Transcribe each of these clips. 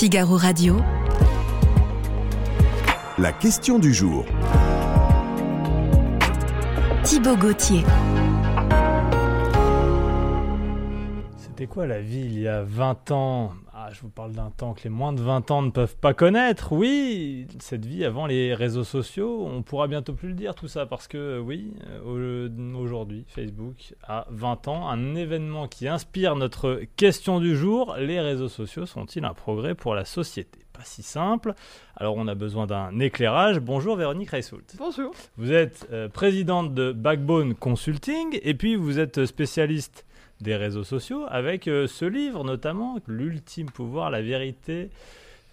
Figaro Radio. La question du jour. Thibaut Gauthier. C'était quoi la vie il y a 20 ans? Je vous parle d'un temps que les moins de 20 ans ne peuvent pas connaître. Oui, cette vie avant les réseaux sociaux, on pourra bientôt plus le dire tout ça parce que oui, euh, aujourd'hui, Facebook a 20 ans, un événement qui inspire notre question du jour, les réseaux sociaux sont-ils un progrès pour la société? Pas si simple. Alors on a besoin d'un éclairage. Bonjour Véronique Reissoult. Bonjour. Vous êtes euh, présidente de Backbone Consulting et puis vous êtes spécialiste des réseaux sociaux avec euh, ce livre notamment, L'ultime pouvoir, la vérité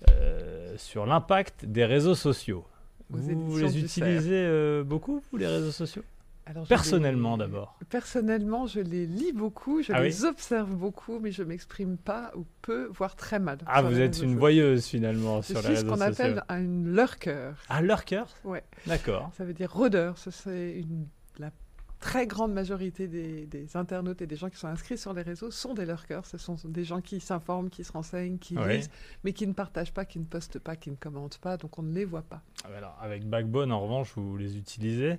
euh, sur l'impact des réseaux sociaux. Aux Vous les utilisez euh, beaucoup, vous, les réseaux sociaux? Alors, je Personnellement les- d'abord. Personnellement, je les lis beaucoup, je Ah les oui? observe beaucoup, mais je m'exprime pas ou peu, voire très mal. Ah, vous êtes une voyeuse finalement Je sur les suis ce qu'on appelle un lurker. Ah, lurker? Ouais. D'accord. Ça veut dire rôdeur. Ce c'est une la très grande majorité des, des internautes et des gens qui sont inscrits sur les réseaux sont des lurkers. Ce sont des gens qui s'informent, qui se renseignent, qui lisent, mais qui ne partagent pas, qui ne postent pas, qui ne commentent pas, donc on ne les voit pas. Ah, Alors, avec Backbone, en revanche, vous les utilisez.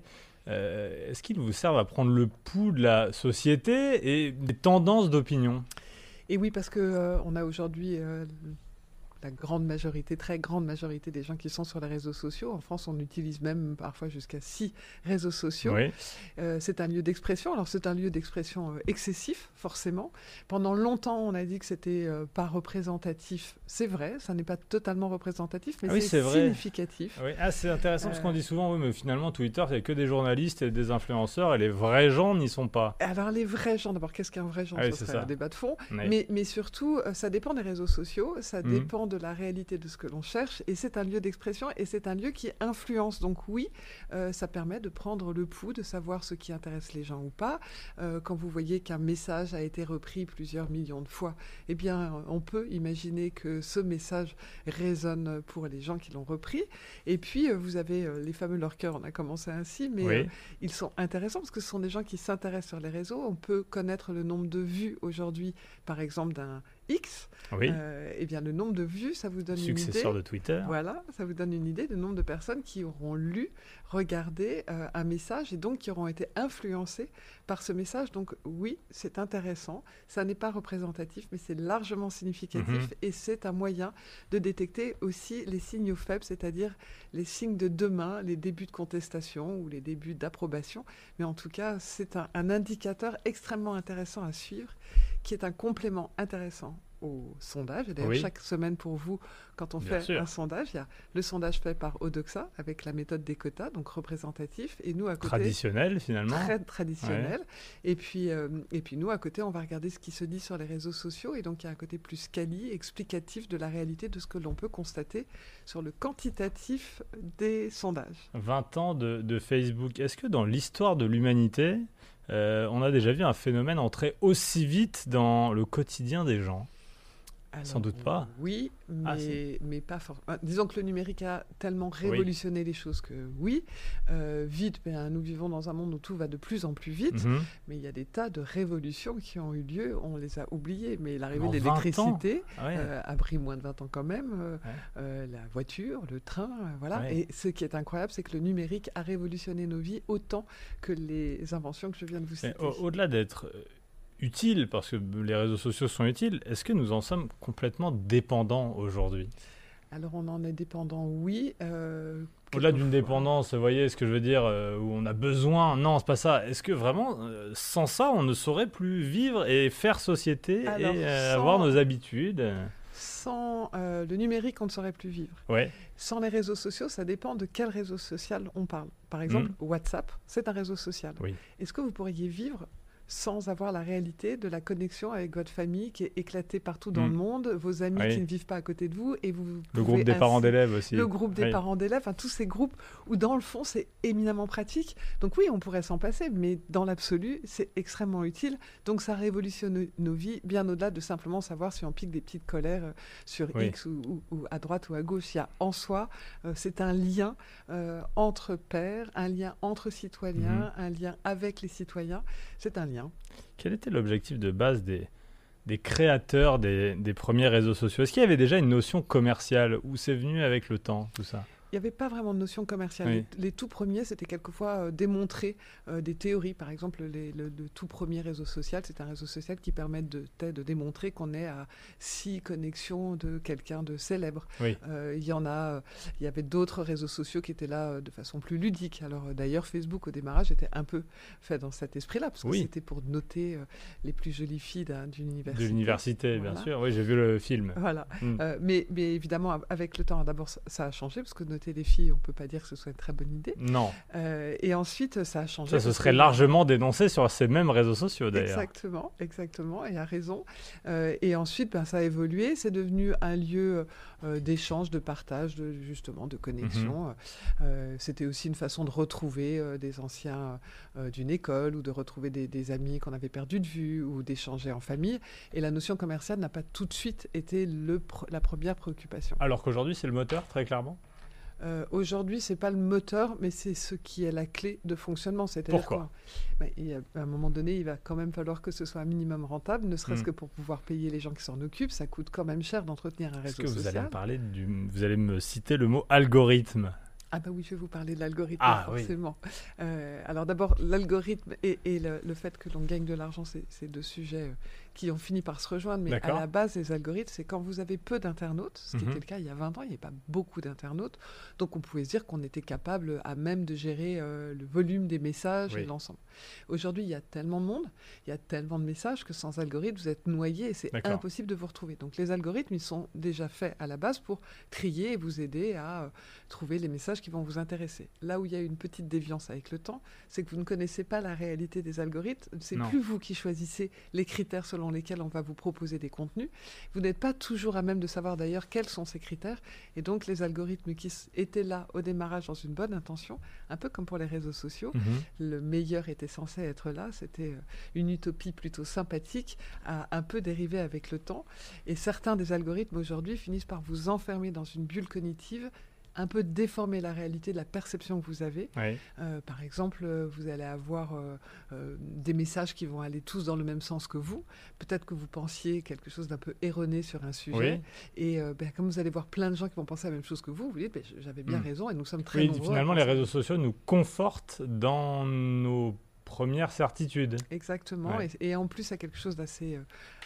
Euh, Est-ce qu'ils vous servent à prendre le pouls de la société et des tendances d'opinion? Et oui, parce que euh, on a aujourd'hui euh, la grande majorité, très grande majorité des gens qui sont sur les réseaux sociaux. En France, on utilise même parfois jusqu'à six réseaux sociaux. Oui. Euh, c'est un lieu d'expression. Alors c'est un lieu d'expression euh, excessif, forcément. Pendant longtemps, on a dit que c'était euh, pas représentatif. C'est vrai, ça n'est pas totalement représentatif, mais Ah oui, c'est significatif. Oui, ah, c'est intéressant parce Euh. qu'on dit souvent, oui, mais finalement, Twitter, c'est que des journalistes et des influenceurs et les vrais gens n'y sont pas. Alors les vrais gens, d'abord, qu'est-ce qu'un vrai gens? Ah Ce serait ça. un débat de fond. Mais, mais surtout, euh, ça dépend des réseaux sociaux, ça Mhm. dépend de la réalité de ce que l'on cherche, et c'est un lieu d'expression, et c'est un lieu qui influence. Donc oui, euh, ça permet de prendre le pouls, de savoir ce qui intéresse les gens ou pas. Euh, quand vous voyez qu'un message a été repris plusieurs millions de fois, eh bien, on peut imaginer que ce message résonne pour les gens qui l'ont repris. Et puis, euh, vous avez les fameux lurkers, on a commencé ainsi, mais Oui. ils sont intéressants parce que ce sont des gens qui s'intéressent sur les réseaux. On peut connaître le nombre de vues aujourd'hui, par exemple, d'un X. Oui, Euh, eh bien, le nombre de vues, ça vous donne une idée. successeur de Twitter. Voilà, ça vous donne une idée du nombre de personnes qui auront lu, regardé euh, un message et donc qui auront été influencées par ce message. Donc oui, c'est intéressant. Ça n'est pas représentatif, mais c'est largement significatif Mhm. et c'est un moyen de détecter aussi les signaux faibles, c'est-à-dire les signes de demain, les débuts de contestation ou les débuts d'approbation. Mais en tout cas, c'est un, un indicateur extrêmement intéressant à suivre, qui est un complément intéressant au sondage. Et d'ailleurs, Oui. chaque semaine pour vous, quand on Bien fait sûr. un sondage, il y a le sondage fait par Odoxa avec la méthode des quotas, donc représentatif, et nous à côté Traditionnel finalement. très traditionnel. Et puis euh, et puis nous à côté, on va regarder ce qui se dit sur les réseaux sociaux, et donc il y a un côté plus quali, explicatif de la réalité de ce que l'on peut constater sur le quantitatif des sondages. 20 ans de, de Facebook. Est-ce que dans l'histoire de l'humanité, euh, on a déjà vu un phénomène entrer aussi vite dans le quotidien des gens? Sans doute pas. Oui, mais, Ah, si. mais pas forcément. Disons que le numérique a tellement révolutionné les choses que oui, euh, vite, ben, nous vivons dans un monde où tout va de plus en plus vite. Mhm. Mais il y a des tas de révolutions qui ont eu lieu, on les a oubliées. Mais l'arrivée de 20 ans l'électricité Ah ouais. euh, a pris moins de 20 ans quand même. euh, Ouais. euh, la voiture, le train, euh, voilà. Ouais. Et ce qui est incroyable, c'est que le numérique a révolutionné nos vies autant que les inventions que je viens de vous Mais citer. au- Au-delà d'être euh, utile, parce que les réseaux sociaux sont utiles, est-ce que nous en sommes complètement dépendants aujourd'hui? Alors on en est dépendant, oui. euh, Au-delà d'une dépendance, vous voyez ce que je veux dire, euh, où on a besoin, non, c'est pas ça. Est-ce que vraiment, euh, sans ça, on ne saurait plus vivre et faire société Alors, et sans- avoir nos habitudes? Sans le numérique, on ne saurait plus vivre. Ouais, Sans les réseaux sociaux, ça dépend de quel réseau social on parle. Par exemple, WhatsApp, c'est un réseau social. Oui. Est-ce que vous pourriez vivre sans avoir la réalité de la connexion avec votre famille qui est éclatée partout dans Mm. le monde, vos amis Oui. qui ne vivent pas à côté de vous et vous le groupe des parents d'élèves aussi. le groupe des Oui. parents d'élèves, enfin, tous ces groupes où dans le fond c'est éminemment pratique. Donc oui, on pourrait s'en passer, mais dans l'absolu, c'est extrêmement utile. Donc ça révolutionne nos vies, bien au-delà de simplement savoir si on pique des petites colères euh, sur Oui. X ou, ou- ou à droite ou à gauche. Il y a en soi, euh, c'est un lien euh, entre pairs, un lien entre citoyens, Mhm. un lien avec les citoyens. C'est un lien. Quel était l'objectif de base des, créateurs des, des premiers réseaux sociaux? Est-ce qu'il y avait déjà une notion commerciale? Ou c'est venu avec le temps, tout ça? Il n'y avait pas vraiment de notion commerciale. Oui. Les, les tout premiers, c'était quelquefois euh, démontrer euh, des théories. Par exemple, les- le, le tout premier réseau social, c'est un réseau social qui permet de, de, démontrer qu'on est à six connexions de quelqu'un de célèbre. Oui. Euh, il y en a, il y avait d'autres réseaux sociaux qui étaient là de façon plus ludique. Alors d'ailleurs, Facebook au démarrage était un peu fait dans cet esprit-là, parce que Oui. c'était pour noter les plus jolies filles d'un- d'une université. De l'université, bien sûr. Oui, j'ai vu le film. Voilà. Mm. Euh, mais, mais évidemment, av- avec le temps, d'abord, ça- a changé, parce que noter les filles, on peut pas dire que ce soit une très bonne idée. Non, Euh, et ensuite, ça a changé. ça se serait largement dénoncé sur ces mêmes réseaux sociaux d'ailleurs. Exactement, exactement, et a raison. Euh, et ensuite, ben, ça a évolué, c'est devenu un lieu euh, d'échange, de partage, de, justement, de connexion. Euh, C'était aussi une façon de retrouver des anciens d'une école ou de retrouver des, des amis qu'on avait perdus de vue ou d'échanger en famille. Et la notion commerciale n'a pas tout de suite été le pr- la première préoccupation. Alors qu'aujourd'hui, c'est le moteur, très clairement? Euh, Aujourd'hui, c'est pas le moteur, mais c'est ce qui est la clé de fonctionnement. C'est-à-dire quoi? Ben, À un moment donné, il va quand même falloir que ce soit un minimum rentable, ne serait-ce Mm. que pour pouvoir payer les gens qui s'en occupent. Ça coûte quand même cher d'entretenir un Est-ce réseau que vous allez social. me parler du, vous allez me citer le mot algorithme? Ah bah oui, je vais vous parler de l'algorithme, Ah, oui. forcément. Euh, alors d'abord, l'algorithme et, et le, le fait que l'on gagne de l'argent, c'est c'est deux sujets euh, qui ont fini par se rejoindre. Mais à la base, les algorithmes, c'est quand vous avez peu d'internautes, ce qui Mhm. était le cas il y a 20 ans, il n'y avait pas beaucoup d'internautes. Donc on pouvait se dire qu'on était capable à même de gérer euh, le volume des messages Oui. et l'ensemble. Aujourd'hui, il y a tellement de monde, il y a tellement de messages que sans algorithme, vous êtes noyé et c'est impossible de vous retrouver. Donc les algorithmes, ils sont déjà faits à la base pour trier et vous aider à euh, trouver les messages qui vont vous intéresser. Là où il y a une petite déviance avec le temps, c'est que vous ne connaissez pas la réalité des algorithmes. C'est plus vous qui choisissez les critères selon lesquels on va vous proposer des contenus. Vous n'êtes pas toujours à même de savoir d'ailleurs quels sont ces critères. Et donc les algorithmes qui étaient là au démarrage dans une bonne intention, un peu comme pour les réseaux sociaux, Mhm. le meilleur était censé être là. C'était euh, une utopie plutôt sympathique, a un peu dérivé avec le temps. Et certains des algorithmes aujourd'hui finissent par vous enfermer dans une bulle cognitive, un peu déformer la réalité de la perception que vous avez. Oui. Euh, par exemple, euh, vous allez avoir euh, euh, des messages qui vont aller tous dans le même sens que vous. Peut-être que vous pensiez quelque chose d'un peu erroné sur un sujet. Oui. Et ben, comme vous allez voir plein de gens qui vont penser la même chose que vous, vous dites, ben, j'avais bien Mm. raison et nous sommes très Oui, nombreux. finalement, les réseaux sociaux nous confortent dans nos premières certitudes. Exactement. Ouais. Et, et en plus, il y a quelque chose d'assez, euh,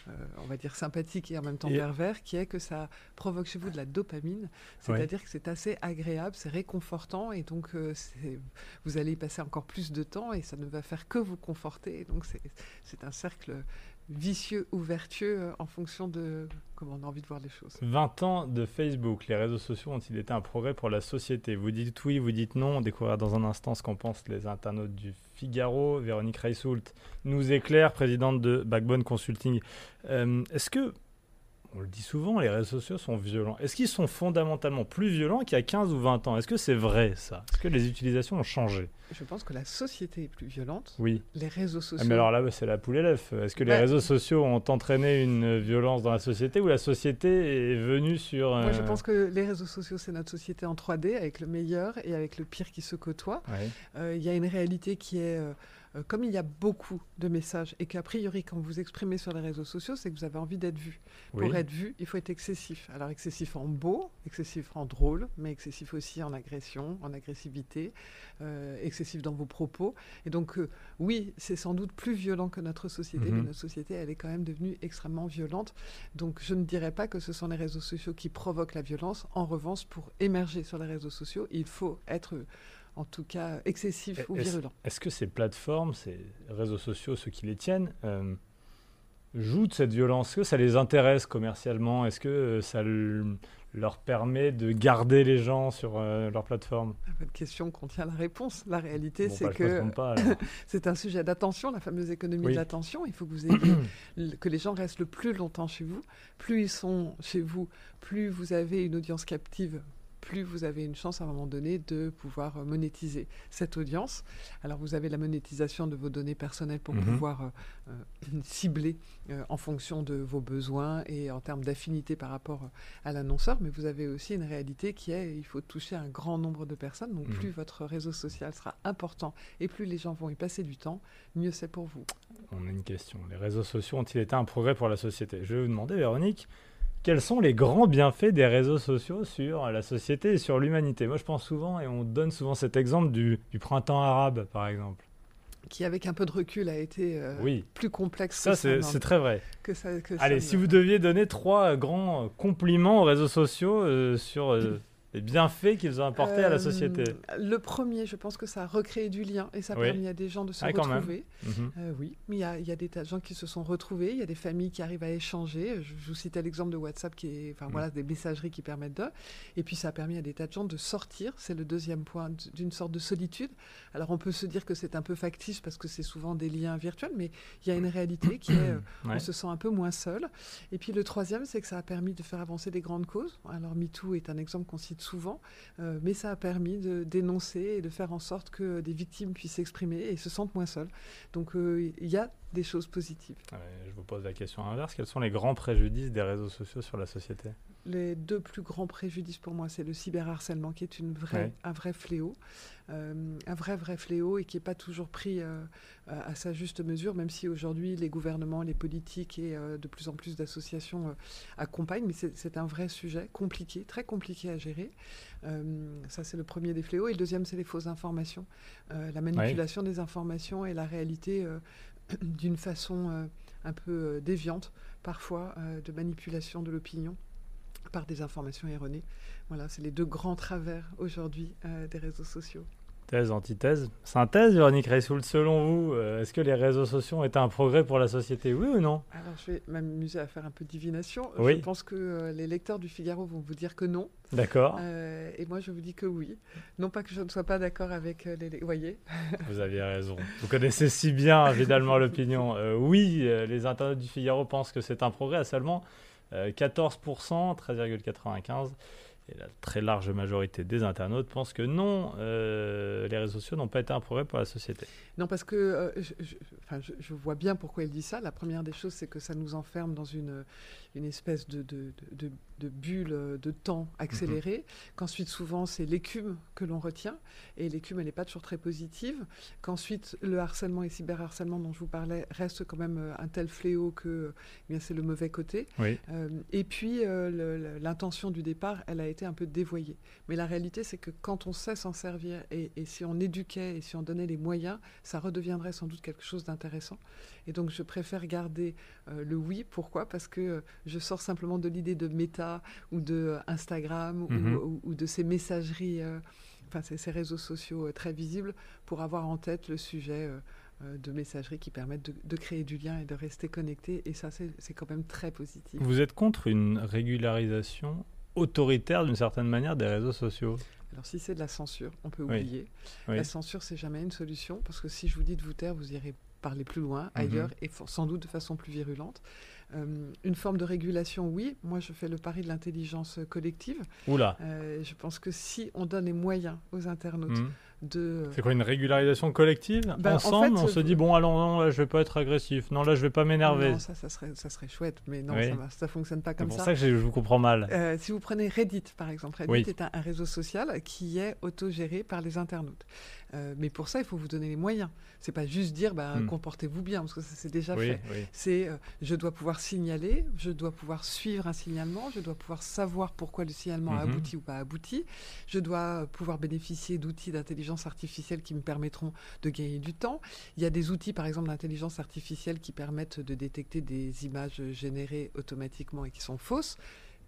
euh, on va dire, sympathique et en même temps Et- pervers, qui est que ça provoque chez vous de la dopamine. C'est-à-dire que c'est assez agréable, c'est réconfortant, et donc euh, vous allez y passer encore plus de temps, et ça ne va faire que vous conforter. Et donc c'est c'est un cercle vicieux ou vertueux euh, en fonction de comment on a envie de voir les choses. 20 ans de Facebook, les réseaux sociaux ont-ils été un progrès pour la société? Vous dites oui, vous dites non. On découvrira dans un instant ce qu'en pensent les internautes du Figaro. Véronique Reissoult nous éclaire, présidente de Backbone Consulting. Euh, Est-ce que, on le dit souvent, les réseaux sociaux sont violents Est-ce qu'ils sont fondamentalement plus violents qu'il y a 15 ou 20 ans? Est-ce que c'est vrai ça? Est-ce que les utilisations ont changé? Je pense que la société est plus violente. Oui. Les réseaux Ah, sociaux. mais alors là, c'est la poule et l'œuf. Est-ce que les réseaux sociaux ont entraîné une violence dans la société ou la société est venue sur... Moi, je euh, pense que les réseaux sociaux, c'est notre société en 3D, avec le meilleur et avec le pire qui se côtoient. ouais. Euh, Il y a une réalité qui est, euh, euh, comme il y a beaucoup de messages, et qu'a priori, quand vous exprimez sur les réseaux sociaux, c'est que vous avez envie d'être vu. Oui. Pour être vu, il faut être excessif. Alors excessif en beau, excessif en drôle, mais excessif aussi en agression, en agressivité, euh, excessif dans vos propos. Et donc, euh, oui, c'est sans doute plus violent que notre société, Mhm. mais notre société, elle est quand même devenue extrêmement violente. Donc, je ne dirais pas que ce sont les réseaux sociaux qui provoquent la violence. En revanche, pour émerger sur les réseaux sociaux, il faut être, en tout cas, excessif ou virulent. Est-ce que ces plateformes, ces réseaux sociaux, ceux qui les tiennent, euh, jouent de cette violence? Est-ce que ça les intéresse commercialement? Est-ce que euh, ça le- leur permet de garder les gens sur euh, leur plateforme? Votre question contient la réponse. La réalité, Bon, c'est bah, que. C'est un sujet d'attention, la fameuse économie Oui. de l'attention. Il faut que vous ayez que les gens restent le plus longtemps chez vous. Plus ils sont chez vous, plus vous avez une audience captive plus vous avez une chance à un moment donné de pouvoir euh, monétiser cette audience. Alors vous avez la monétisation de vos données personnelles pour Mhm. pouvoir euh, euh, cibler euh, en fonction de vos besoins et en termes d'affinité par rapport à l'annonceur, mais vous avez aussi une réalité qui est il faut toucher un grand nombre de personnes, donc Mhm. plus votre réseau social sera important et plus les gens vont y passer du temps, mieux c'est pour vous. On a une question. Les réseaux sociaux ont-ils été un progrès pour la société? Je vais vous demander, Véronique, quels sont les grands bienfaits des réseaux sociaux sur la société et sur l'humanité? Moi, je pense souvent, et on donne souvent cet exemple du, du printemps arabe, par exemple. Qui avec un peu de recul a été euh, Oui, plus complexe ça, que c'est très vrai. que ça. que ça Allez, si vous deviez donner trois grands compliments aux réseaux sociaux euh, sur euh, les bienfaits qu'ils ont apportés à la Euh, société. Le premier, je pense que ça a recréé du lien et ça a Oui. permis à des gens de se Ah, retrouver. Mhm. Euh, oui, mais il y a, il y a des tas de gens qui se sont retrouvés, il y a des familles qui arrivent à échanger. Je, je vous citais l'exemple de WhatsApp qui est, enfin Mm. voilà, des messageries qui permettent de. Et puis ça a permis à des tas de gens de sortir. C'est le deuxième point d'une sorte de solitude. Alors on peut se dire que c'est un peu factice parce que c'est souvent des liens virtuels, mais il y a une réalité qui est, euh, Ouais. on se sent un peu moins seul. Et puis le troisième, c'est que ça a permis de faire avancer des grandes causes. Alors MeToo est un exemple qu'on cite souvent, euh, mais ça a permis de dénoncer et de faire en sorte que des victimes puissent s'exprimer et se sentent moins seules. Donc euh, il y a des choses positives. Je vous pose la question inverse. Quels sont les grands préjudices des réseaux sociaux sur la société? Les deux plus grands préjudices pour moi, c'est le cyberharcèlement qui est une vraie, Ouais. un vrai fléau, euh, un vrai vrai fléau et qui n'est pas toujours pris euh, à sa juste mesure, même si aujourd'hui les gouvernements, les politiques et euh, de plus en plus d'associations accompagnent, mais c'est un vrai sujet compliqué, très compliqué à gérer. Ça c'est le premier des fléaux. Et le deuxième c'est les fausses informations, la manipulation des informations et la réalité d'une façon un peu déviante parfois de manipulation de l'opinion par des informations erronées. Voilà, c'est les deux grands travers aujourd'hui euh, des réseaux sociaux. Thèse, antithèse. Synthèse, Véronique Reissoul, selon vous, euh, est-ce que les réseaux sociaux ont été un progrès pour la société Oui ou non? Alors, je vais m'amuser à faire un peu de divination. Oui. Je pense que euh, les lecteurs du Figaro vont vous dire que non. D'accord. Euh, et moi, je vous dis que oui. Non pas que je ne sois pas d'accord avec les... Vous voyez Vous aviez raison. Vous connaissez si bien, évidemment, l'opinion. Oui, les internautes du Figaro pensent que c'est un progrès à seulement euh, 14%, 13,95%. Et la très large majorité des internautes pensent que non, euh, les réseaux sociaux n'ont pas été un progrès pour la société. Non, parce que euh, je, je- vois bien pourquoi il dit ça. La première des choses, c'est que ça nous enferme dans une, une espèce de- de- de bulle euh, de temps accélérée. Qu'ensuite, souvent, c'est l'écume que l'on retient. Et l'écume, elle n'est pas toujours très positive. Qu'ensuite, le harcèlement et cyberharcèlement dont je vous parlais reste quand même euh, un tel fléau que eh bien, c'est le mauvais côté. Oui. Euh, et puis, euh, l'intention du départ, elle a été un peu dévoyée. Mais la réalité, c'est que quand on sait s'en servir et, et si on éduquait et si on donnait les moyens, ça redeviendrait sans doute quelque chose d'intéressant. Et donc, je préfère garder euh, le oui. Pourquoi? Parce que euh, je sors simplement de l'idée de méta ou de euh, Instagram ou- Mhm. ou, ou de ces messageries, euh, enfin, ces, ces réseaux sociaux euh, très visibles pour avoir en tête le sujet. euh, euh, de messagerie qui permettent de, de créer du lien et de rester connecté. Et ça, c'est c'est quand même très positif. Vous êtes contre une régularisation autoritaire d'une certaine manière des réseaux sociaux? Alors si c'est de la censure, on peut Oui. oublier. Oui. La censure, c'est jamais une solution, parce que si je vous dis de vous taire, vous irez parler plus loin, Mhm. ailleurs, et sans doute de façon plus virulente. Euh, une forme de régulation, oui. Moi, je fais le pari de l'intelligence collective. Oula Euh, je pense que si on donne les moyens aux internautes Hmm. De... C'est quoi une régularisation collective en Ensemble, fait, on se euh, dit bon, alors non, là, je vais pas être agressif. Non, là, je vais pas m'énerver. Non, ça, ça serait, ça serait chouette, mais non, Oui. ça, ça fonctionne pas C'est comme pour ça. ça, que je vous comprends mal. Euh, si vous prenez Reddit, par exemple, Reddit Oui. est un, un réseau social qui est autogéré par les internautes. Euh, mais pour ça, il faut vous donner les moyens. C'est pas juste dire, bah, Hmm. comportez-vous bien, parce que ça, c'est déjà oui, fait. C'est, euh, je dois pouvoir signaler, je dois pouvoir suivre un signalement, je dois pouvoir savoir pourquoi le signalement a Mhm. abouti ou pas abouti, je dois euh, pouvoir bénéficier d'outils d'intelligence artificielle qui me permettront de gagner du temps. Il y a des outils, par exemple, d'intelligence artificielle qui permettent de détecter des images générées automatiquement et qui sont fausses.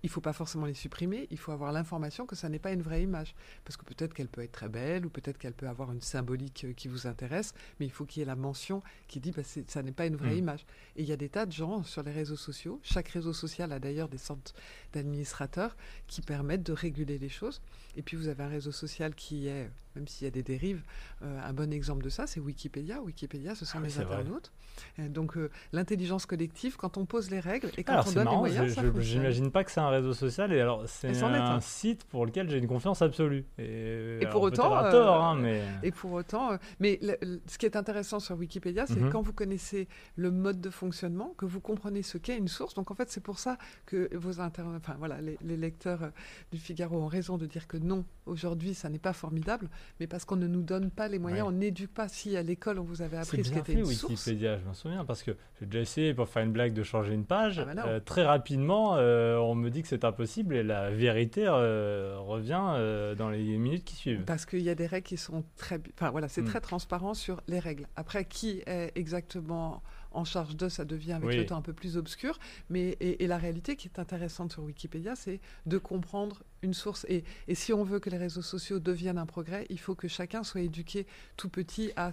Il ne faut pas forcément les supprimer, il faut avoir l'information que ça n'est pas une vraie image. Parce que peut-être qu'elle peut être très belle ou peut-être qu'elle peut avoir une symbolique euh, qui vous intéresse, mais il faut qu'il y ait la mention qui dit que ça n'est pas une vraie Mm. image. Et il y a des tas de gens sur les réseaux sociaux. Chaque réseau social a d'ailleurs des sortes d'administrateurs qui permettent de réguler les choses. Et puis vous avez un réseau social qui est même s'il y a des dérives. Euh, un bon exemple de ça, c'est Wikipédia. Wikipédia, ce sont Ah oui, les vrai. internautes. Euh, donc euh, l'intelligence collective, quand on pose les règles et quand Alors on donne marrant, les moyens, je- j'imagine pas que c'est un réseau social et alors c'est est un site pour lequel j'ai une confiance absolue. Et, pour autant, tort, hein, mais Et pour autant, mais le- le- ce qui est intéressant sur Wikipédia, c'est Mhm. quand vous connaissez le mode de fonctionnement, que vous comprenez ce qu'est une source. Donc en fait, c'est pour ça que vos inter... enfin voilà, les, les lecteurs euh, du Figaro ont raison de dire que non, aujourd'hui, ça n'est pas formidable, mais parce qu'on ne nous donne pas les moyens, Ouais. on n'éduque pas. Si à l'école on vous avait appris ce qu'était une source, Wikipédia, je m'en souviens parce que j'ai déjà essayé pour faire une blague de changer une page. Ah bah. Euh, très rapidement, euh, on me dit que c'est impossible et la vérité euh, revient dans les minutes qui suivent. Parce qu'il y a des règles qui sont très... Enfin voilà, c'est Mm. très transparent sur les règles. Après, qui est exactement en charge de, ça devient avec Oui. le temps un peu plus obscur. Mais, et, et la réalité qui est intéressante sur Wikipédia, c'est de comprendre une source. Et, et si on veut que les réseaux sociaux deviennent un progrès, il faut que chacun soit éduqué tout petit à...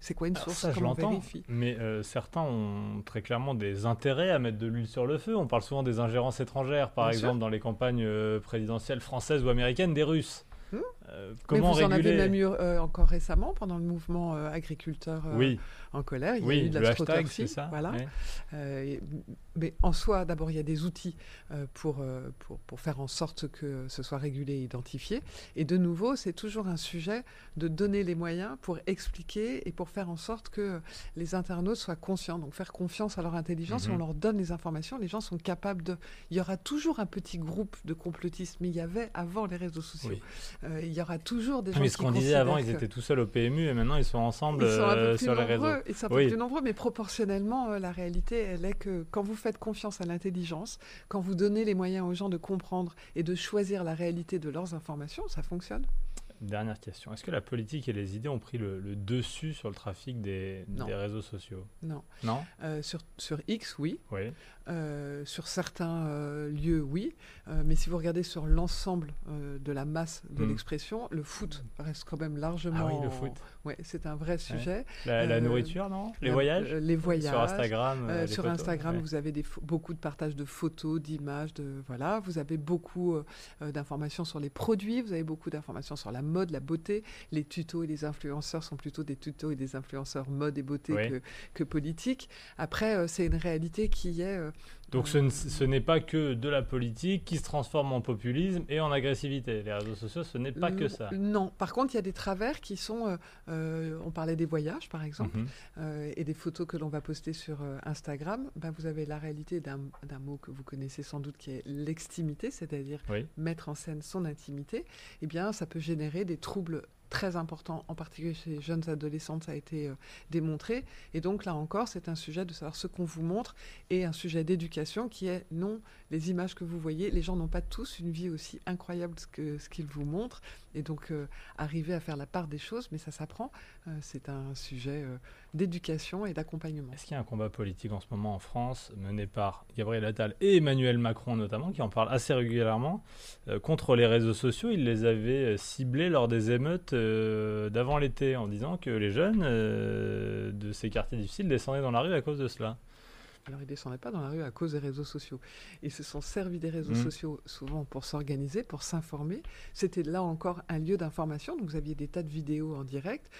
C'est quoi une Alors source ça, je l'entends, mais euh, certains ont très clairement des intérêts à mettre de l'huile sur le feu. On parle souvent des ingérences étrangères, par Bien exemple sûr. dans les campagnes euh, présidentielles françaises ou américaines des Russes. Hmm. Euh, Mais comment vous en avez réguler même eu euh, encore récemment pendant le mouvement euh, agriculteur euh, Oui, en colère. Il y a eu de la hashtag, ça. Voilà. mais en soi, d'abord, il y a des outils pour, pour, pour faire en sorte que ce soit régulé et identifié. Et de nouveau, c'est toujours un sujet de donner les moyens pour expliquer et pour faire en sorte que les internautes soient conscients. Donc faire confiance à leur intelligence, Mhm. et on leur donne les informations, les gens sont capables de... Il y aura toujours un petit groupe de complotistes, mais il y avait avant les réseaux sociaux. Oui. Il y aura toujours des gens Mais ce qu'on disait avant, ils étaient tout seuls au PMU et maintenant ils sont ensemble ils sont un euh, peu plus sur les nombreux, réseaux. Ils sont un peu Oui. plus nombreux, mais proportionnellement, euh, la réalité, elle est que quand vous faites confiance à l'intelligence, quand vous donnez les moyens aux gens de comprendre et de choisir la réalité de leurs informations, ça fonctionne. Dernière question. Est-ce que la politique et les idées ont pris le, le dessus sur le trafic des, réseaux sociaux? Non. Non? Euh, sur, sur X, oui. Oui. Euh, sur certains euh, lieux, oui. Mais si vous regardez sur l'ensemble de la masse de Mm. l'expression, le foot reste quand même largement. Ah oui, le foot. Ouais, c'est un vrai sujet. La, la nourriture, non? Les La- voyages Les voyages. Sur Instagram sur photos Instagram, Ouais. vous avez des beaucoup de partage de photos, d'images, de voilà. Vous avez beaucoup d'informations sur les produits, vous avez beaucoup d'informations sur la mode, la beauté. Les tutos et les influenceurs sont plutôt des tutos et des influenceurs mode et beauté Oui. que, que politique. Après, euh, c'est une réalité qui est euh, Donc ce, n'est pas que de la politique qui se transforme en populisme et en agressivité. Les réseaux sociaux, ce n'est pas que l- ça. Non, par contre, il y a des travers qui sont. euh, euh, on parlait des voyages, par exemple. Mhm. euh, et des photos que l'on va poster sur euh, Instagram, ben, vous avez la réalité d'un d'un mot que vous connaissez sans doute qui est l'extimité, c'est-à-dire Oui. mettre en scène son intimité. Eh bien, ça peut générer des troubles très importants, en particulier chez les jeunes adolescentes, ça a été euh, démontré. Et donc là encore, c'est un sujet de savoir ce qu'on vous montre et un sujet d'éducation qui est non, les images que vous voyez, les gens n'ont pas tous une vie aussi incroyable que ce qu'ils vous montrent. Et donc, euh, arriver à faire la part des choses, mais ça s'apprend. Euh, c'est un sujet euh, d'éducation et d'accompagnement. Est-ce qu'il y a un combat politique en ce moment en France mené par Gabriel Attal et Emmanuel Macron notamment, qui en parlent assez régulièrement, contre les réseaux sociaux? Ils les avaient euh, ciblés lors des émeutes d'avant l'été en disant que les jeunes de ces quartiers difficiles descendaient dans la rue à cause de cela. Alors, ils ne descendaient pas dans la rue à cause des réseaux sociaux. Ils se sont servis des réseaux Mhm. sociaux souvent pour s'organiser, pour s'informer. C'était là encore un lieu d'information. Donc, vous aviez des tas de vidéos en direct.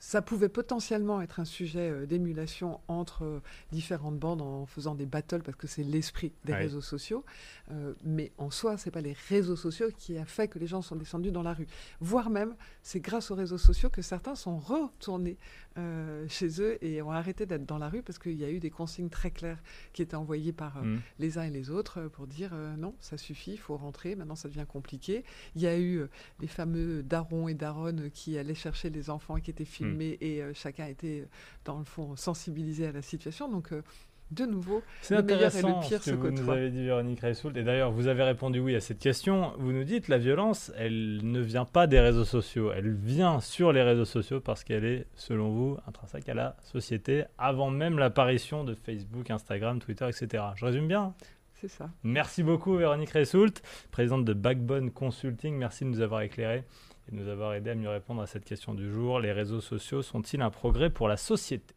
Ça pouvait potentiellement être un sujet euh, d'émulation entre euh, différentes bandes en faisant des battles parce que c'est l'esprit des Ouais. réseaux sociaux. Euh, mais en soi, c'est pas les réseaux sociaux qui a fait que les gens sont descendus dans la rue. Voire même, c'est grâce aux réseaux sociaux que certains sont retournés euh, chez eux et ont arrêté d'être dans la rue parce qu'il y a eu des consignes très claires qui étaient envoyées par euh, Mm. les uns et les autres euh, pour dire euh, non, ça suffit, il faut rentrer, maintenant ça devient compliqué. Il y a eu les fameux darons et daronnes qui allaient chercher les enfants qui étaient filmés et chacun était, dans le fond, sensibilisé à la situation. Donc, de nouveau, C'est Le meilleur et le pire ce se que vous nous avez dit, Véronique Reissoult. Et d'ailleurs, vous avez répondu oui à cette question. Vous nous dites la violence, elle ne vient pas des réseaux sociaux. Elle vient sur les réseaux sociaux parce qu'elle est, selon vous, intrinsèque à la société avant même l'apparition de Facebook, Instagram, Twitter, etc. Je résume bien? C'est ça. Merci beaucoup, Véronique Reissoult, présidente de Backbone Consulting. Merci de nous avoir éclairés et de nous avoir aidé à mieux répondre à cette question du jour. Les réseaux sociaux sont-ils un progrès pour la société?